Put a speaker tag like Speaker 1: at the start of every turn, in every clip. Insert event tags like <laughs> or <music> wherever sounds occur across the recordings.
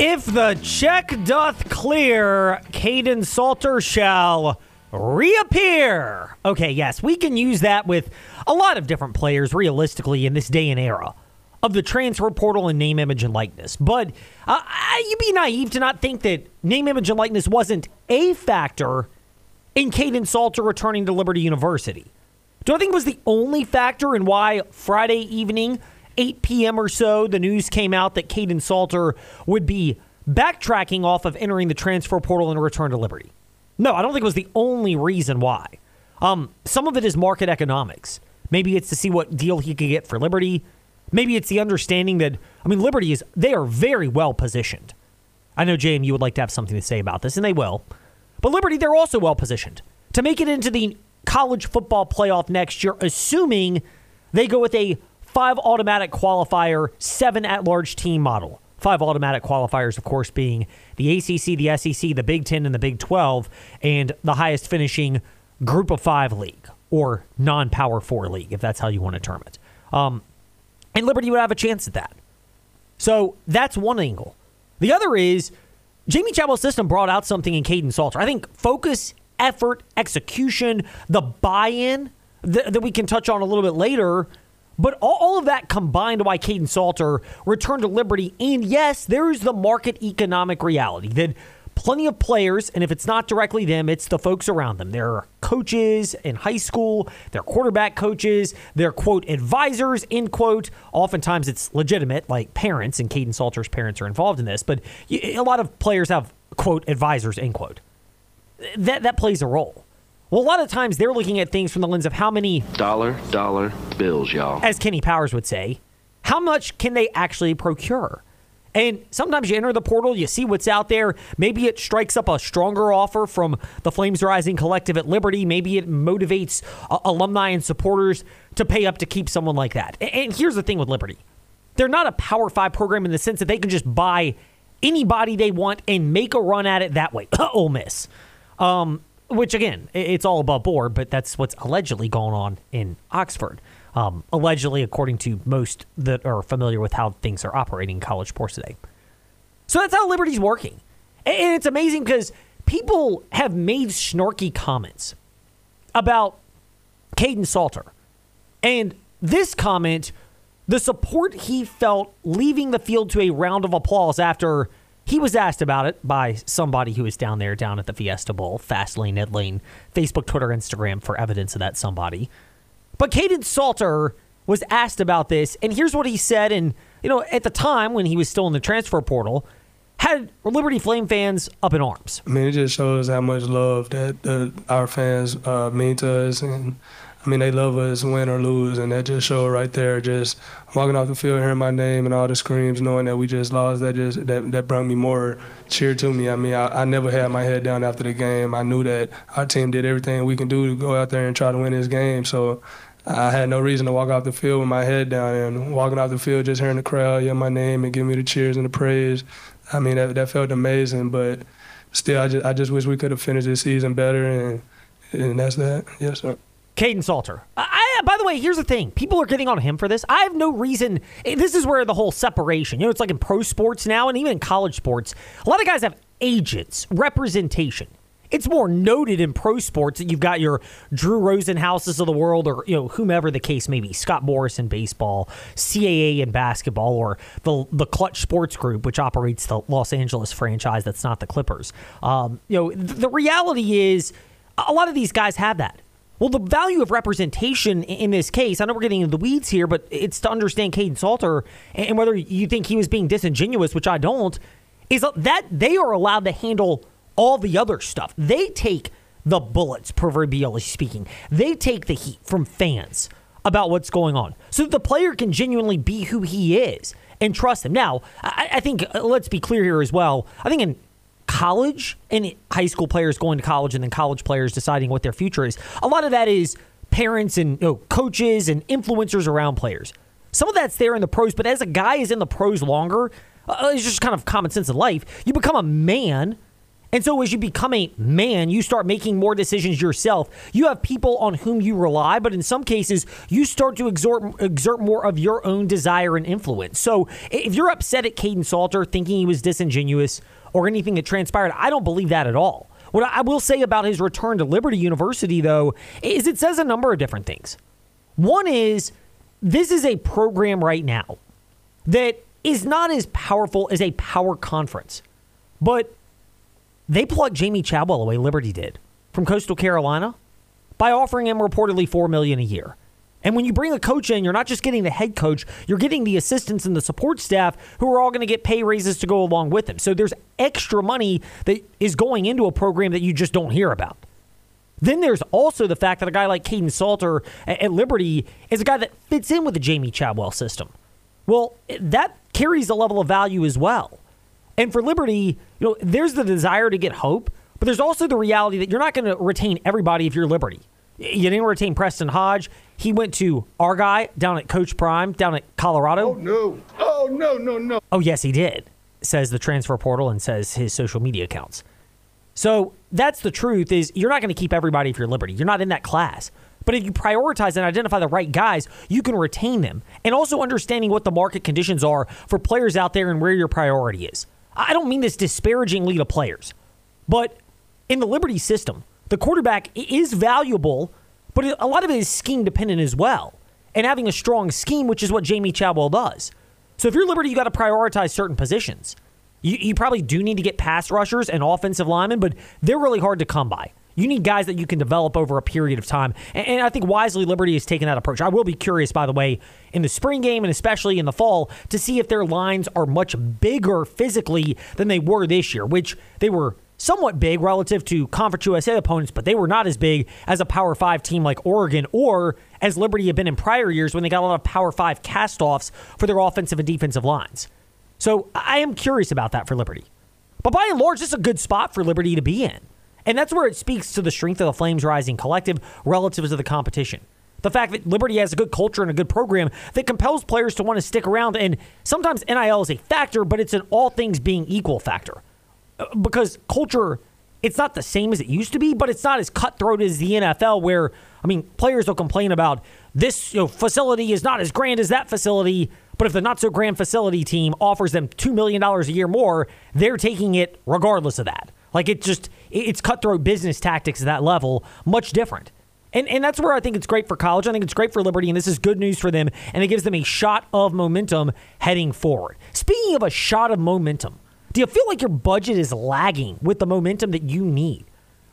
Speaker 1: If the check doth clear, Kaidon Salter shall reappear. Okay, yes, we can use that with a lot of different players realistically in this day and era of the transfer portal and name, image, and likeness. But uh, you'd be naive to not think that name, image, and likeness wasn't a factor in Kaidon Salter returning to Liberty University. Do I think it was the only factor in why Friday evening, 8 p.m. or so, the news came out that Kaidon Salter would be backtracking off of entering the transfer portal and a return to Liberty? No, I don't think it was the only reason why. Um, some of it is market economics. Maybe it's to see what deal he could get for Liberty. Maybe it's the understanding that, I mean, Liberty is, they are very well positioned. I know, JM, you would like to have something to say about this, and they will. But Liberty, they're also well positioned to make it into the college football playoff next year, assuming they go with a five automatic qualifier, seven at large team model. Five automatic qualifiers, of course, being the ACC, the SEC, the Big Ten, and the Big 12, and the highest finishing group of five league or non power four league, if that's how you want to term it. Um, and Liberty would have a chance at that. So that's one angle. The other is Jamey Chadwell's system brought out something in Kaidon Salter. I think focus, effort, execution, the buy in that, that we can touch on a little bit later but all, all of that combined why Kaidon Salter returned to Liberty. And yes, there's the market economic reality that plenty of players, and if it's not directly them, it's the folks around them. They're coaches in high school, they're quarterback coaches, they're quote advisors, end quote. Oftentimes it's legitimate, like parents, and Kaidon Salter's parents are involved in this, but a lot of players have quote advisors, end quote. That that plays a role. Well, a lot of times they're looking at things from the lens of how many
Speaker 2: dollar, dollar bills, y'all.
Speaker 1: As Kenny Powers would say, how much can they actually procure? And sometimes you enter the portal, you see what's out there. Maybe it strikes up a stronger offer from the Flames Rising Collective at Liberty. Maybe it motivates uh, alumni and supporters to pay up to keep someone like that. And here's the thing with Liberty they're not a Power Five program in the sense that they can just buy anybody they want and make a run at it that way. <coughs> Ole Miss. Um, which again, it's all above board, but that's what's allegedly going on in Oxford. Um, allegedly, according to most that are familiar with how things are operating in college sports today. So that's how Liberty's working. And it's amazing because people have made snarky comments about Kaidon Salter. And this comment, the support he felt leaving the field to a round of applause after he was asked about it by somebody who was down there, down at the Fiesta Bowl, Fastlane, Edlane, Facebook, Twitter, Instagram for evidence of that somebody. But Kaidon Salter was asked about this, and here's what he said. And, you know, at the time when he was still in the transfer portal, had Liberty Flame fans up in arms.
Speaker 3: I mean, it just shows how much love that our fans uh, mean to us. And I mean, they love us, win or lose, and that just showed right there. Just walking off the field, hearing my name and all the screams, knowing that we just lost, that just that that brought me more cheer to me. I mean, I, I never had my head down after the game. I knew that our team did everything we can do to go out there and try to win this game. So I had no reason to walk off the field with my head down. And walking off the field, just hearing the crowd yell my name and give me the cheers and the praise. I mean, that that felt amazing. But still, I just I just wish we could have finished this season better. And and that's that. Yes, sir.
Speaker 1: Kaidon Salter. I, by the way, here's the thing: people are getting on him for this. I have no reason. Eh, this is where the whole separation. You know, it's like in pro sports now, and even in college sports. A lot of guys have agents, representation. It's more noted in pro sports that you've got your Drew Rosenhouses of the world, or you know whomever the case may be. Scott Boras in baseball, CAA in basketball, or the the Clutch Sports Group, which operates the Los Angeles franchise that's not the Clippers. Um, you know, the reality is a lot of these guys have that. Well, the value of representation in this case, I know we're getting into the weeds here, but it's to understand Kaidon Salter and whether you think he was being disingenuous, which I don't, is that they are allowed to handle all the other stuff. They take the bullets, proverbially speaking. They take the heat from fans about what's going on so that the player can genuinely be who he is and trust him. Now, I, I think, uh, let's be clear here as well. I think in college and high school players going to college and then college players deciding what their future is. A lot of that is parents and you know, coaches and influencers around players. Some of that's there in the pros, but as a guy is in the pros longer, uh, it's just kind of common sense in life. You become a man And so, as you become a man, you start making more decisions yourself. You have people on whom you rely, but in some cases, you start to exert, exert more of your own desire and influence. So, if you're upset at Kaidon Salter thinking he was disingenuous or anything that transpired, I don't believe that at all. What I will say about his return to Liberty University, though, is it says a number of different things. One is this is a program right now that is not as powerful as a power conference, but they plucked Jamey Chadwell away, Liberty did, from Coastal Carolina by offering him reportedly 4 million a year. And when you bring a coach in, you're not just getting the head coach, you're getting the assistants and the support staff who are all going to get pay raises to go along with them. So there's extra money that is going into a program that you just don't hear about. Then there's also the fact that a guy like Kaidon Salter at Liberty is a guy that fits in with the Jamey Chadwell system. Well, that carries a level of value as well. And for Liberty, you know, there's the desire to get hope, but there's also the reality that you're not going to retain everybody if you're Liberty. You didn't retain Preston Hodge. He went to our guy down at Coach Prime down at Colorado.
Speaker 4: Oh no! Oh no! No no!
Speaker 1: Oh yes, he did. Says the transfer portal and says his social media accounts. So that's the truth. Is you're not going to keep everybody if you're Liberty. You're not in that class. But if you prioritize and identify the right guys, you can retain them. And also understanding what the market conditions are for players out there and where your priority is. I don't mean this disparagingly to players, but in the Liberty system, the quarterback is valuable, but a lot of it is scheme dependent as well. And having a strong scheme, which is what Jamey Chadwell does. So if you're Liberty, you got to prioritize certain positions. You, you, probably do need to get pass rushers and offensive linemen, but they're really hard to come by. You need guys that you can develop over a period of time. And, and I think wisely Liberty has taken that approach. I will be curious, by the way, in the spring game and especially in the fall to see if their lines are much bigger physically than they were this year, which they were somewhat big relative to Conference USA opponents, but they were not as big as a Power 5 team like Oregon or as Liberty had been in prior years when they got a lot of Power 5 castoffs for their offensive and defensive lines. So I am curious about that for Liberty. But by and large, is a good spot for Liberty to be in. And that's where it speaks to the strength of the Flames Rising collective relative to the competition. The fact that Liberty has a good culture and a good program that compels players to want to stick around. And sometimes NIL is a factor, but it's an all things being equal factor. Because culture, it's not the same as it used to be, but it's not as cutthroat as the NFL, where, I mean, players will complain about this you know, facility is not as grand as that facility. But if the not so grand facility team offers them $2 million a year more, they're taking it regardless of that. Like it just it's cutthroat business tactics at that level, much different. And and that's where I think it's great for college. I think it's great for Liberty, and this is good news for them, and it gives them a shot of momentum heading forward. Speaking of a shot of momentum, do you feel like your budget is lagging with the momentum that you need?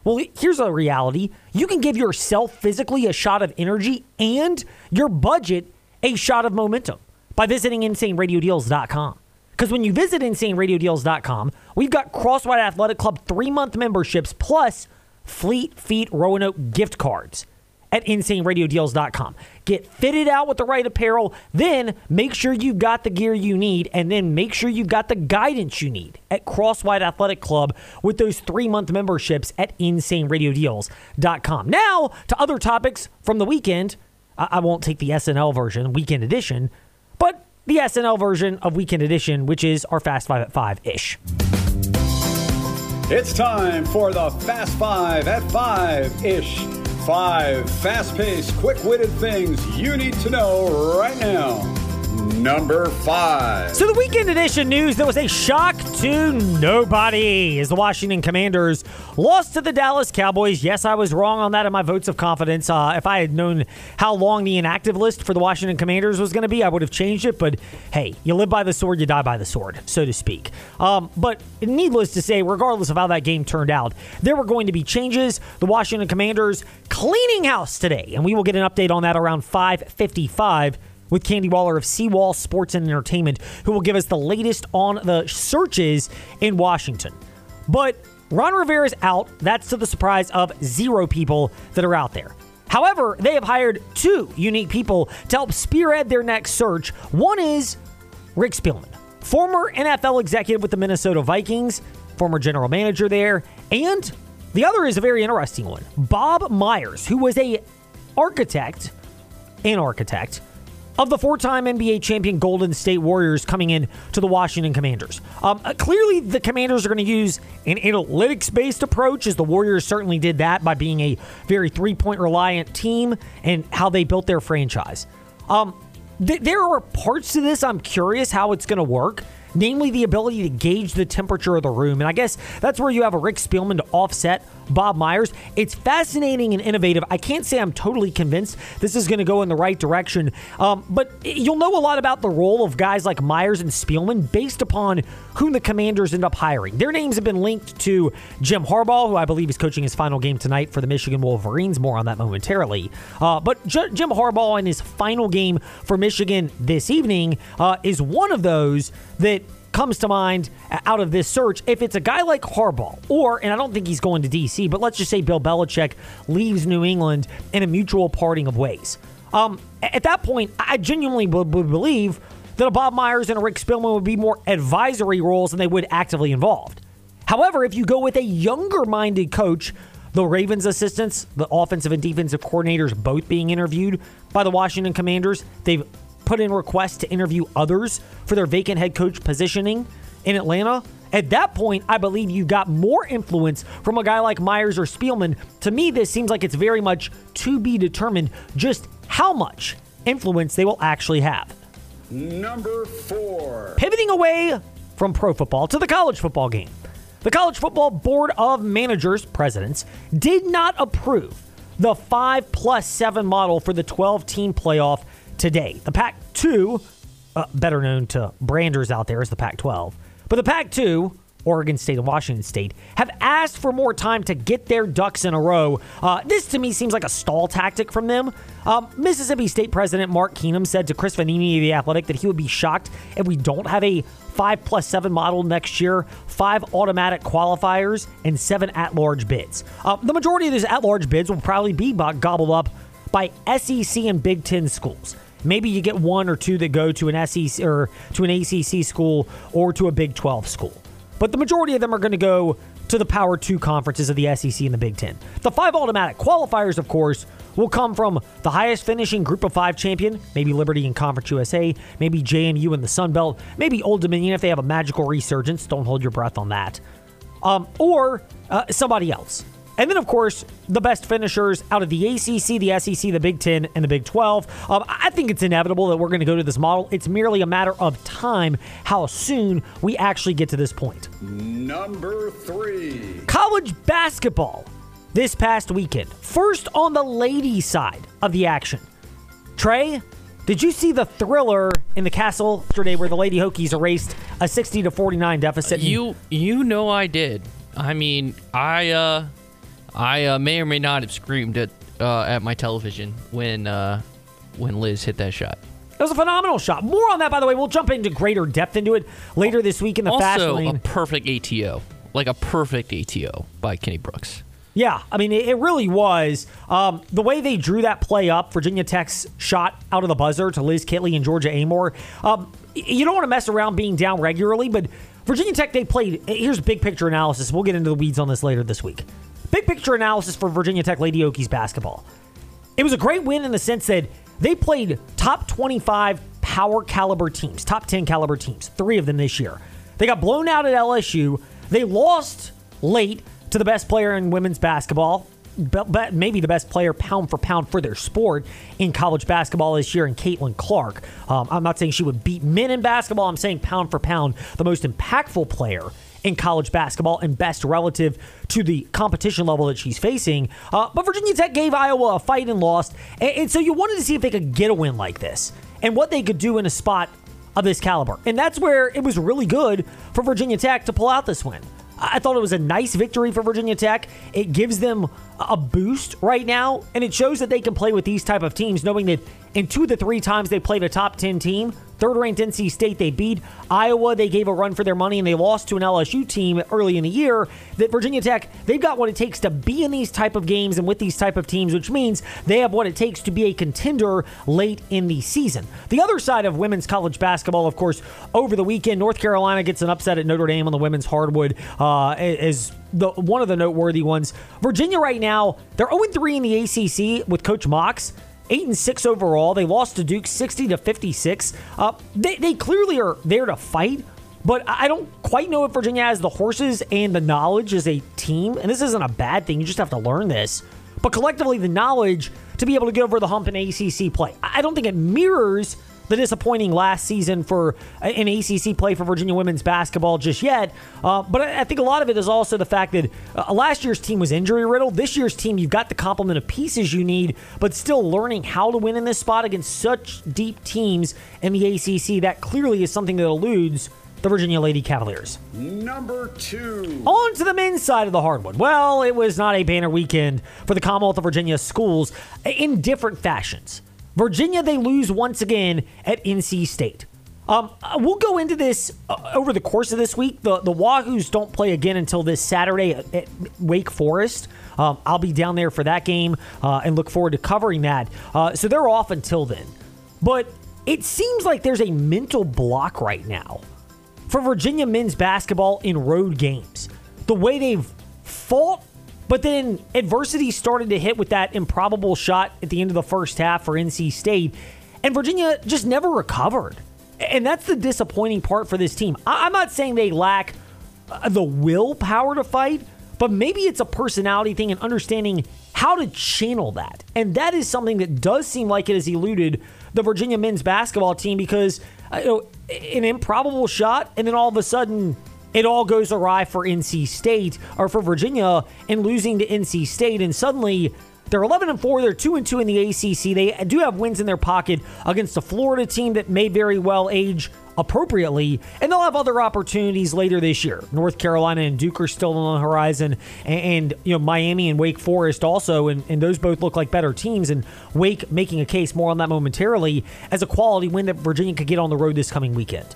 Speaker 1: Well, here's a reality. You can give yourself physically a shot of energy and your budget a shot of momentum by visiting insaneradiodeals.com. Because when you visit insaneradiodeals.com, we've got Crosswhite Athletic Club three month memberships plus Fleet Feet Roanoke gift cards at insaneradiodeals.com. Get fitted out with the right apparel, then make sure you've got the gear you need, and then make sure you've got the guidance you need at Crosswhite Athletic Club with those three month memberships at insaneradiodeals.com. Now, to other topics from the weekend. I won't take the SNL version, weekend edition, but the SNL version of Weekend Edition, which is our Fast Five at Five ish.
Speaker 5: It's time for the Fast Five at Five ish. Five fast paced, quick witted things you need to know right now number five.
Speaker 1: So, the weekend edition news that was a shock to nobody is the Washington Commanders lost to the Dallas Cowboys. Yes, I was wrong on that in my votes of confidence. Uh, if I had known how long the inactive list for the Washington Commanders was going to be, I would have changed it. But hey, you live by the sword, you die by the sword, so to speak. Um, but needless to say, regardless of how that game turned out, there were going to be changes. The Washington Commanders cleaning house today, and we will get an update on that around 555 with Candy Waller of Seawall Sports and Entertainment, who will give us the latest on the searches in Washington. But Ron Rivera is out. That's to the surprise of zero people that are out there. However, they have hired two unique people to help spearhead their next search. One is Rick Spielman, former NFL executive with the Minnesota Vikings, former general manager there, and the other is a very interesting one. Bob Myers, who was a architect, an architect of the four-time NBA champion Golden State Warriors coming in to the Washington Commanders. Um, uh, clearly, the Commanders are going to use an analytics-based approach, as the Warriors certainly did that by being a very three-point reliant team and how they built their franchise. Um, th- there are parts to this I'm curious how it's going to work namely the ability to gauge the temperature of the room. And I guess that's where you have a Rick Spielman to offset Bob Myers. It's fascinating and innovative. I can't say I'm totally convinced this is going to go in the right direction, um, but you'll know a lot about the role of guys like Myers and Spielman based upon whom the Commanders end up hiring. Their names have been linked to Jim Harbaugh, who I believe is coaching his final game tonight for the Michigan Wolverines. More on that momentarily. Uh, but J- Jim Harbaugh in his final game for Michigan this evening uh, is one of those that comes to mind out of this search. If it's a guy like Harbaugh, or, and I don't think he's going to DC, but let's just say Bill Belichick leaves New England in a mutual parting of ways. Um, at that point, I genuinely would believe that a Bob Myers and a Rick Spielman would be more advisory roles than they would actively involved. However, if you go with a younger minded coach, the Ravens assistants, the offensive and defensive coordinators both being interviewed by the Washington Commanders, they've put in requests to interview others for their vacant head coach positioning in Atlanta. At that point, I believe you got more influence from a guy like Myers or Spielman. To me, this seems like it's very much to be determined just how much influence they will actually have.
Speaker 5: Number four.
Speaker 1: Pivoting away from pro football to the college football game. The College Football Board of Managers, presidents, did not approve the 5 plus 7 model for the 12 team playoff today. The Pac 2, uh, better known to branders out there as the Pac 12, but the Pac 2, Oregon State and Washington State, have asked for more time to get their ducks in a row. Uh, this to me seems like a stall tactic from them. Um, Mississippi State President Mark Keenum said to Chris Vannini of The Athletic that he would be shocked if we don't have a 5 plus 7 model next year, five automatic qualifiers, and seven at large bids. Uh, the majority of those at large bids will probably be gobbled up by SEC and Big Ten schools. Maybe you get one or two that go to an SEC or to an ACC school or to a Big 12 school. But the majority of them are going to go to the Power 2 conferences of the SEC and the Big 10. The five automatic qualifiers, of course, will come from the highest finishing Group of Five champion, maybe Liberty and Conference USA, maybe JMU in the Sun Belt, maybe Old Dominion if they have a magical resurgence. Don't hold your breath on that. Um, or uh, somebody else. And then, of course, the best finishers out of the ACC, the SEC, the Big Ten, and the Big 12. Um, I think it's inevitable that we're going to go to this model. It's merely a matter of time how soon we actually get to this point.
Speaker 5: Number three
Speaker 1: college basketball this past weekend. First on the ladies' side of the action. Trey, did you see the thriller in the castle yesterday where the Lady Hokies erased a 60 to 49 deficit?
Speaker 6: You you know I did. I mean, I uh I uh, may or may not have screamed at uh, at my television when uh, when Liz hit that shot.
Speaker 1: It was a phenomenal shot. More on that, by the way. We'll jump into greater depth into it later this week in the
Speaker 6: also,
Speaker 1: fast lane.
Speaker 6: a perfect ATO, like a perfect ATO by Kenny Brooks.
Speaker 1: Yeah, I mean, it, really was. Um, the way they drew that play up, Virginia Tech's shot out of the buzzer to Liz Kitley and Georgia Amoore. Um, you don't want to mess around being down regularly, but Virginia Tech, they played. Here's big picture analysis. We'll get into the weeds on this later this week. Big picture analysis for Virginia Tech Lady Hokies basketball. It was a great win in the sense that they played top 25 power caliber teams, top 10 caliber teams, three of them this year. They got blown out at LSU. They lost late to the best player in women's basketball, maybe the best player pound for pound for their sport in college basketball this year in Caitlin Clark. Um, I'm not saying she would beat men in basketball. I'm saying pound for pound, the most impactful player in college basketball and best relative to the competition level that she's facing. Uh, but Virginia Tech gave Iowa a fight and lost. And, and so you wanted to see if they could get a win like this and what they could do in a spot of this caliber. And that's where it was really good for Virginia Tech to pull out this win. I thought it was a nice victory for Virginia Tech. It gives them a boost right now, and it shows that they can play with these type of teams, knowing that in two of the three times they played a top 10 team, Third ranked NC State, they beat Iowa. They gave a run for their money and they lost to an LSU team early in the year. That Virginia Tech, they've got what it takes to be in these type of games and with these type of teams, which means they have what it takes to be a contender late in the season. The other side of women's college basketball, of course, over the weekend, North Carolina gets an upset at Notre Dame on the women's hardwood uh, as the one of the noteworthy ones. Virginia right now, they're 0 3 in the ACC with Coach Mox. eight and six overall. They lost to Duke 60 to 56. Uh, they, they clearly are there to fight. But I don't quite know if Virginia has the horses and the knowledge as a team. And this isn't a bad thing. You just have to learn this. But collectively, the knowledge to be able to get over the hump in ACC play. I don't think it mirrors the disappointing last season for an ACC play for Virginia women's basketball just yet. Uh, but I think a lot of it is also the fact that uh, last year's team was injury riddled. This year's team, you've got the complement of pieces you need, but still learning how to win in this spot against such deep teams in the ACC. That clearly is something that eludes the Virginia Lady Cavaliers.
Speaker 5: Number two.
Speaker 1: On to the men's side of the hardwood. Well, it was not a banner weekend for the Commonwealth of Virginia schools in different fashions. Virginia, they lose once again at NC State. Um, we'll go into this uh, over the course of this week. The the Wahoos don't play again until this Saturday at, at Wake Forest. Um, I'll be down there for that game uh, and look forward to covering that. Uh, so they're off until then. But it seems like there's a mental block right now for Virginia men's basketball in road games. The way they've fought, but then adversity started to hit with that improbable shot at the end of the first half for NC State, and Virginia just never recovered. And that's the disappointing part for this team. I'm not saying they lack uh, the willpower to fight, but maybe it's a personality thing and understanding how to channel that. And that is something that does seem like it has eluded the Virginia men's basketball team because uh, you know, an improbable shot, and then all of a sudden it all goes awry for NC State or for Virginia and losing to NC State, and suddenly they're 11 and 4. They're 2 and 2 in the ACC. They do have wins in their pocket against a Florida team that may very well age appropriately, and they'll have other opportunities later this year. North Carolina and Duke are still on the horizon, and, and you know Miami and Wake Forest also, and, and those both look like better teams. And Wake making a case more on that momentarily as a quality win that Virginia could get on the road this coming weekend.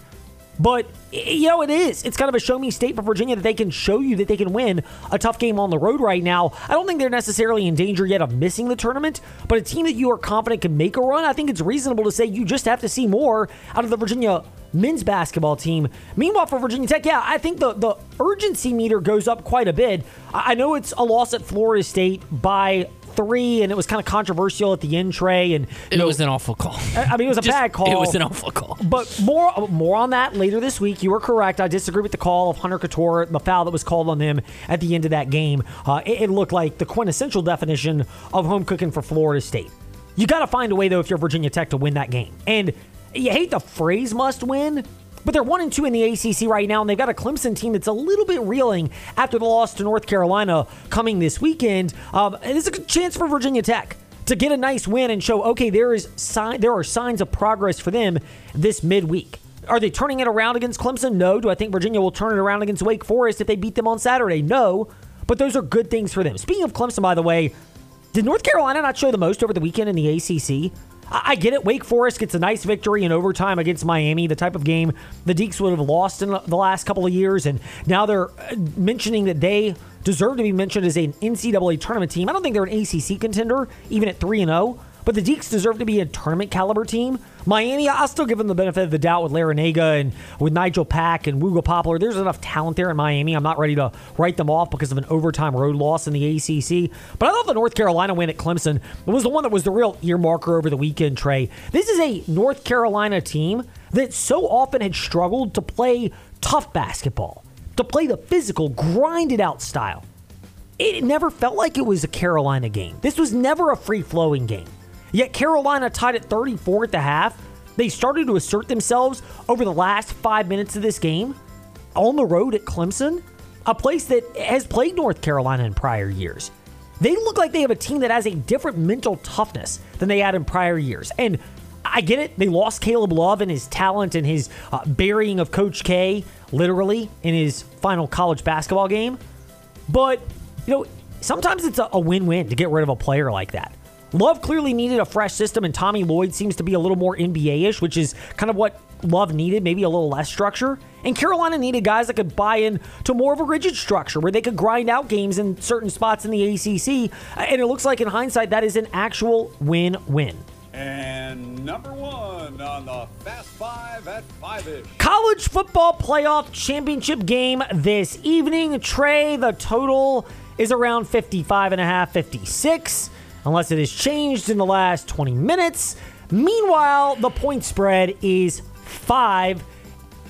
Speaker 1: But, you know, it is. It's kind of a show me state for Virginia that they can show you that they can win a tough game on the road right now. I don't think they're necessarily in danger yet of missing the tournament, but a team that you are confident can make a run, I think it's reasonable to say you just have to see more out of the Virginia men's basketball team. Meanwhile, for Virginia Tech, yeah, I think the, the urgency meter goes up quite a bit. I know it's a loss at Florida State by three, and it was kind of controversial at the end, Trey. And
Speaker 6: it
Speaker 1: know,
Speaker 6: was an awful call.
Speaker 1: I mean, it was a <laughs>
Speaker 6: Just-
Speaker 1: bad call.
Speaker 6: It was an awful call.
Speaker 1: But more more on that later this week. You were correct. I disagree with the call of Hunter Cattoor, the foul that was called on him at the end of that game. Uh, it, it looked like the quintessential definition of home cooking for Florida State. You got to find a way though if you're Virginia Tech to win that game. And you hate the phrase "must win." But they're one and two in the ACC right now, and they've got a Clemson team that's a little bit reeling after the loss to North Carolina coming this weekend. Um, and it's a good chance for Virginia Tech to get a nice win and show okay there is there are signs of progress for them this midweek. Are they turning it around against Clemson? No. Do I think Virginia will turn it around against Wake Forest if they beat them on Saturday? No. But those are good things for them. Speaking of Clemson, by the way, did North Carolina not show the most over the weekend in the ACC? I get it. Wake Forest gets a nice victory in overtime against Miami, the type of game the Deacs would have lost in the last couple of years. And now they're uh, mentioning that they deserve to be mentioned as an NCAA tournament team. I don't think they're an ACC contender, even at 3 and 0. But the Deacs deserve to be a tournament caliber team. Miami, I'll still give them the benefit of the doubt with Larrañaga and with Nigel Pack and Wooga Poplar. There's enough talent there in Miami. I'm not ready to write them off because of an overtime road loss in the ACC. But I thought the North Carolina win at Clemson was the one that was the real earmarker over the weekend, Trey. This is a North Carolina team that so often had struggled to play tough basketball, to play the physical, grinded out style it never felt like it was a Carolina game. This was never a free flowing game. Yet Carolina tied at 34 at the half. They started to assert themselves over the last five minutes of this game on the road at Clemson, a place that has played North Carolina in prior years. They look like they have a team that has a different mental toughness than they had in prior years. And I get it. They lost Caleb Love and his talent and his uh, burying of Coach K, literally, in his final college basketball game. But, you know, sometimes it's a, a win win to get rid of a player like that. Love clearly needed a fresh system, and Tommy Lloyd seems to be a little more NBA ish, which is kind of what Love needed, maybe a little less structure. And Carolina needed guys that could buy in to more of a rigid structure where they could grind out games in certain spots in the ACC. And it looks like, in hindsight, that is an actual win win.
Speaker 5: And number one on the Fast Five at five ish.
Speaker 1: College football playoff championship game this evening. Trey, the total is around 55 and a half, 56. Unless it has changed in the last 20 minutes. Meanwhile, the point spread is five.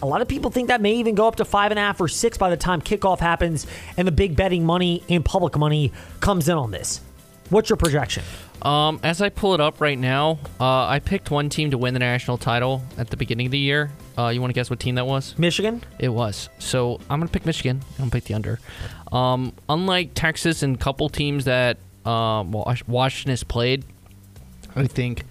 Speaker 1: A lot of people think that may even go up to five and a half or six by the time kickoff happens and the big betting money and public money comes in on this. What's your projection?
Speaker 6: Um, as I pull it up right now, uh, I picked one team to win the national title at the beginning of the year. Uh, you want to guess what team that was?
Speaker 1: Michigan?
Speaker 6: It was. So I'm gonna pick Michigan. I'm gonna pick the under. Um, unlike Texas and a couple teams that um, Wash- Washington has played, I think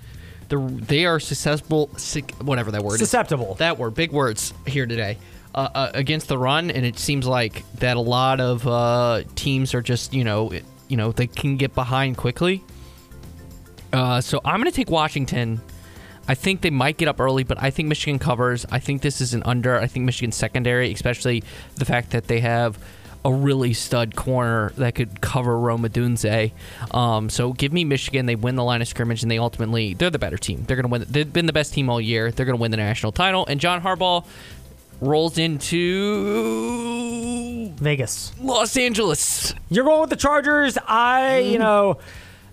Speaker 6: the they are susceptible. sick- Whatever that word is.
Speaker 1: Susceptible.
Speaker 6: That word. Big words here today. Uh, uh, against the run, and it seems like that a lot of uh, teams are just you know it- you know they can get behind quickly. Uh, so I'm going to take Washington. I think they might get up early, but I think Michigan covers. I think this is an under. I think Michigan secondary, especially the fact that they have a really stud corner that could cover Rome Odunze. Um, so give me Michigan. They win the line of scrimmage, and they ultimately they're the better team. They're going to win. They've been the best team all year. They're going to win the national title. And John Harbaugh rolls into
Speaker 1: Vegas.
Speaker 6: Los Angeles.
Speaker 1: You're going with the Chargers. I, you know,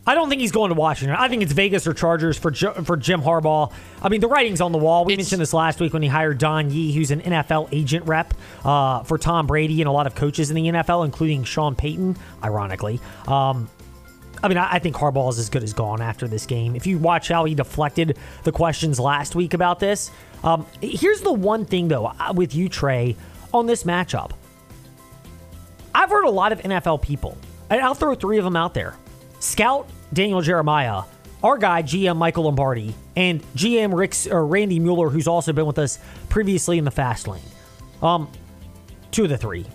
Speaker 1: I don't think he's going to Washington. I think it's Vegas or Chargers for Jo- for Jim Harbaugh. I mean, the writing's on the wall. We
Speaker 6: It's-
Speaker 1: mentioned this last week when he hired Don Yee, who's an NFL agent rep uh, for Tom Brady and a lot of coaches in the NFL, including Sean Payton, ironically. Um, I mean, I, I think Harbaugh is as good as gone after this game. If you watch how he deflected the questions last week about this, um, here's the one thing though uh, with you, Trey, on this matchup. I've heard a lot of NFL people, and I'll throw three of them out there: Scout Daniel Jeremiah, our guy GM Michael Lombardi, and GM Rick or Randy Mueller, who's also been with us previously in the fast lane. Um, two of the three,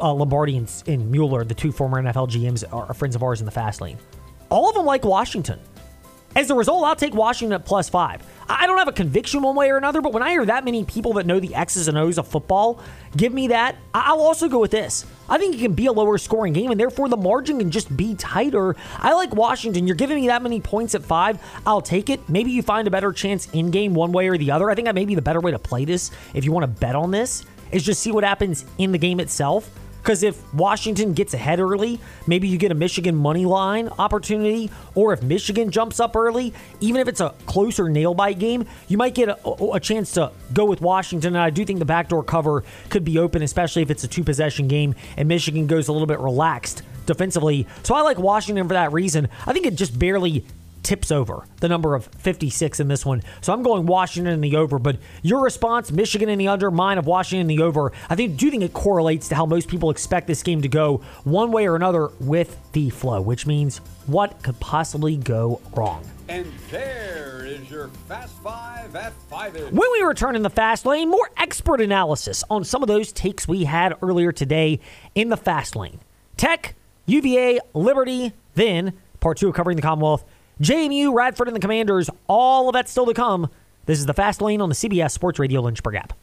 Speaker 1: uh, Lombardi and, and Mueller, the two former NFL GMs, are friends of ours in the fast lane. All of them like Washington. As a result, I'll take Washington at plus five. I don't have a conviction one way or another, but when I hear that many people that know the X's and O's of football give me that, I'll also go with this. I think it can be a lower scoring game, and therefore the margin can just be tighter. I like Washington. You're giving me that many points at five. I'll take it. Maybe you find a better chance in game one way or the other. I think that may be the better way to play this if you want to bet on this, is just see what happens in the game itself. Because if Washington gets ahead early, maybe you get a Michigan money line opportunity. Or if Michigan jumps up early, even if it's a closer nail bite game, you might get a, a chance to go with Washington. And I do think the backdoor cover could be open, especially if it's a two possession game and Michigan goes a little bit relaxed defensively. So I like Washington for that reason. I think it just barely tips over the number of 56 in this one. So I'm going Washington in the over, but your response, Michigan in the under, mine of Washington in the over. I think do you think it correlates to how most people expect this game to go one way or another with the flow, which means what could possibly go wrong.
Speaker 5: And there is your Fast Five at five.
Speaker 1: When we return in the fast lane, more expert analysis on some of those takes we had earlier today in the fast lane. Tech, UVA, Liberty, then part two of covering the Commonwealth, JMU, Radford, and the Commanders. All of that still to come. This is the fast lane on the CBS Sports Radio Lynchburg app.